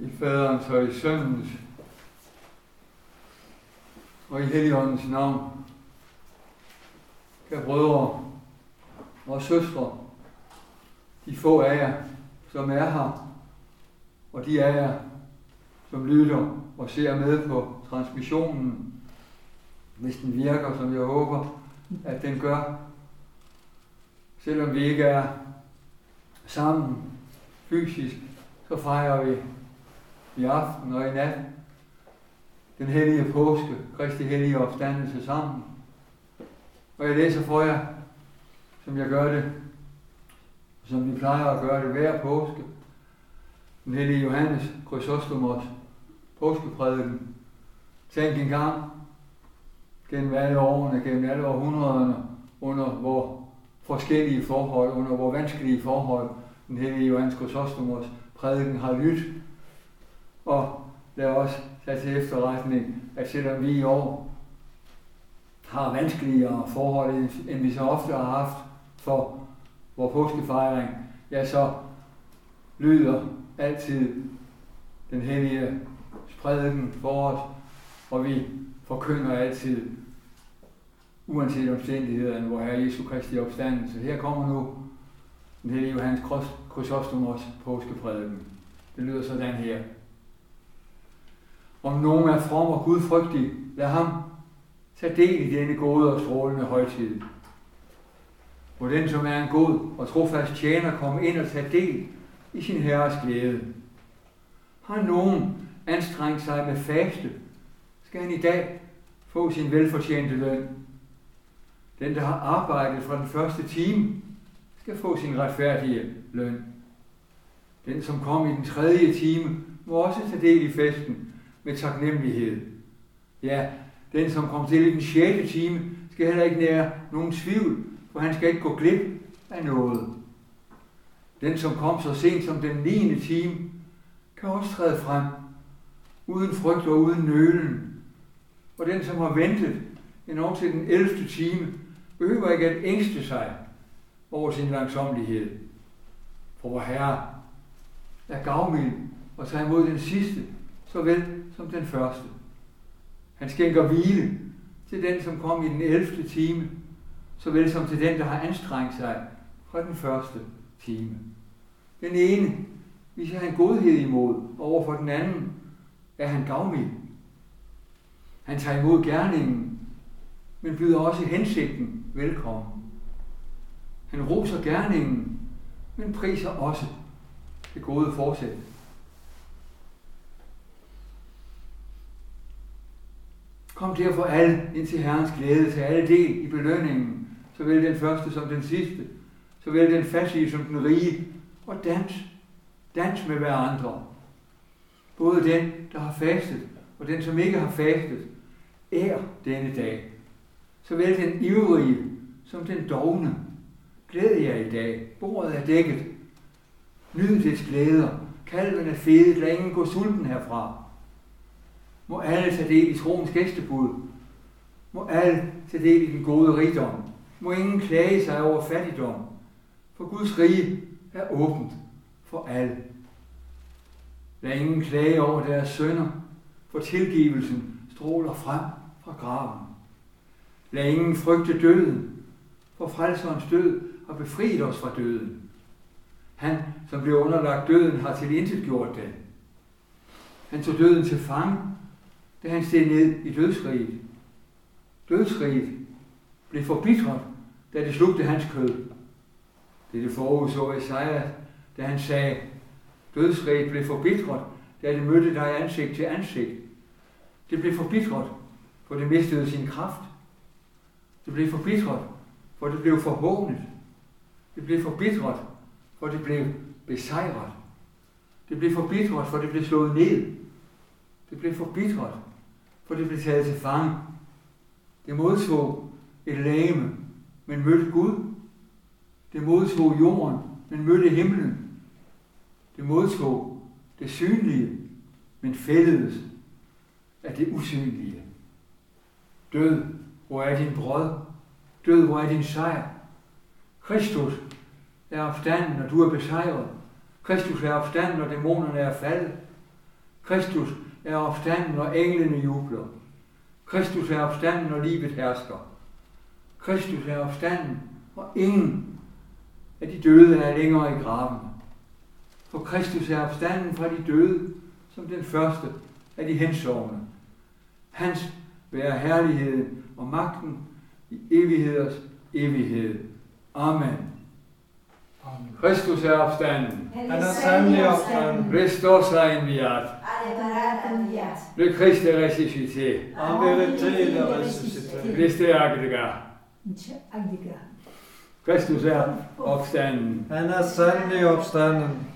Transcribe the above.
I faderens og i søndens og i Helligåndens navn. Kære brødre og søstre, de få af jer, som er her, og de af jer, som lytter og ser med på transmissionen, hvis den virker, som jeg håber, at den gør. Selvom vi ikke er sammen fysisk, så fejrer vi i aften og i nat den hellige påske, Kristi hellige opstandelse sammen. Og jeg læser for jer, som jeg gør det, som vi plejer at gøre det hver påske, den hellige Johannes Chrysostomos påskeprædiken. Tænk en gang, gennem alle årene, gennem alle århundrederne, under hvor forskellige forhold, under hvor vanskelige forhold, den hellige Johannes Chrysostomos prædiken har lyttet. Og lad os tage til efterretning, at selvom vi i år har vanskeligere forhold, end vi så ofte har haft for vores påskefejring, ja, så lyder altid den hellige prædiken for os, og vi forkynder altid, uanset omstændighederne, hvor Herre Jesu Kristi opstandelse. Her kommer nu den hellige Johannes Krysostomos påskeprædiken. Det lyder sådan her. Om nogen er from og gudfrygtig, lad ham tage del i denne gode og strålende højtid. Må den, som er en god og trofast tjener, komme ind og tage del i sin herres glæde. Har nogen anstrengt sig med faste, skal han i dag få sin velfortjente løn. Den, der har arbejdet fra den første time, skal få sin retfærdige løn. Den, som kom i den tredje time, må også tage del i festen med taknemmelighed. Ja, den, som kom til i den sjette time, skal heller ikke nære nogen tvivl, for han skal ikke gå glip af noget. Den, som kom så sent som den 9. time, kan også træde frem, uden frygt og uden nølen. Og den, som har ventet endnu til den 11. time, behøver ikke at ængste sig over sin langsomlighed. For vor Herre er gavmild og tager imod den sidste, såvel som den første. Han skænker hvile til den, som kom i den 11. time, såvel som til den, der har anstrengt sig fra den første time. Den ene viser han godhed imod, og overfor den anden er han gavmild. Han tager imod gerningen, men byder også hensigten velkommen. Han roser gerningen, men priser også det gode forsæt. Kom derfor alle ind til Herrens glæde, til alle del i belønningen, såvel den første som den sidste, såvel den fattige som den rige, og dans, dans med hverandre. Både den, der har fastet, og den, som ikke har fastet, er denne dag. Såvel den ivrige som den dogne. Glæd jer i dag. Bordet er dækket. Nyd dets glæder. Kalven er fedet. Lad ingen gå sulten herfra. Må alle tage del i troens gæstebud. Må alle tage del i den gode rigdom. Må ingen klage sig over fattigdom. For Guds rige er åbent for alle. Lad ingen klage over deres sønder, for tilgivelsen stråler frem fra graven. Lad ingen frygte døden, for frelserens død har befriet os fra døden. Han, som blev underlagt døden, har til gjort den. Han tog døden til fange, da han steg ned i dødsriget. Dødsriget blev forbitret, da det slugte hans kød. Det det forudså Esajas, da han sagde, dødsriget blev forbitret, da det mødte dig ansigt til ansigt. Det blev forbitret, for det mistede sin kraft. Det blev forbitret, for det blev forhånet. Det blev forbitret, for det blev besejret. Det blev forbitret, for det blev slået ned. Det blev forbitret, for det blev taget til fange. Det modtog et lame, men mødte Gud. Det modtog jorden, men mødte himlen. Det modtog det synlige, men fældedes af det usynlige. Død, hvor er din brød? Død, hvor er din sejr? Kristus er opstanden, og du er besejret. Kristus er opstanden, og dæmonerne er faldet. Kristus er opstanden, når englene jubler. Kristus er opstanden, når livet hersker. Kristus er opstanden, og ingen af de døde er længere i graven. For Kristus er opstanden fra de døde, som den første af de hensovne. Hans være herligheden og magten i evigheders evighed. Amen. Amen. Kristus er opstanden. Han er sandelig opstanden. Christos er enviat. Lui Cristo resuscité. Christe agdiga. Christus er aufstanden. Er ist sandig aufstanden.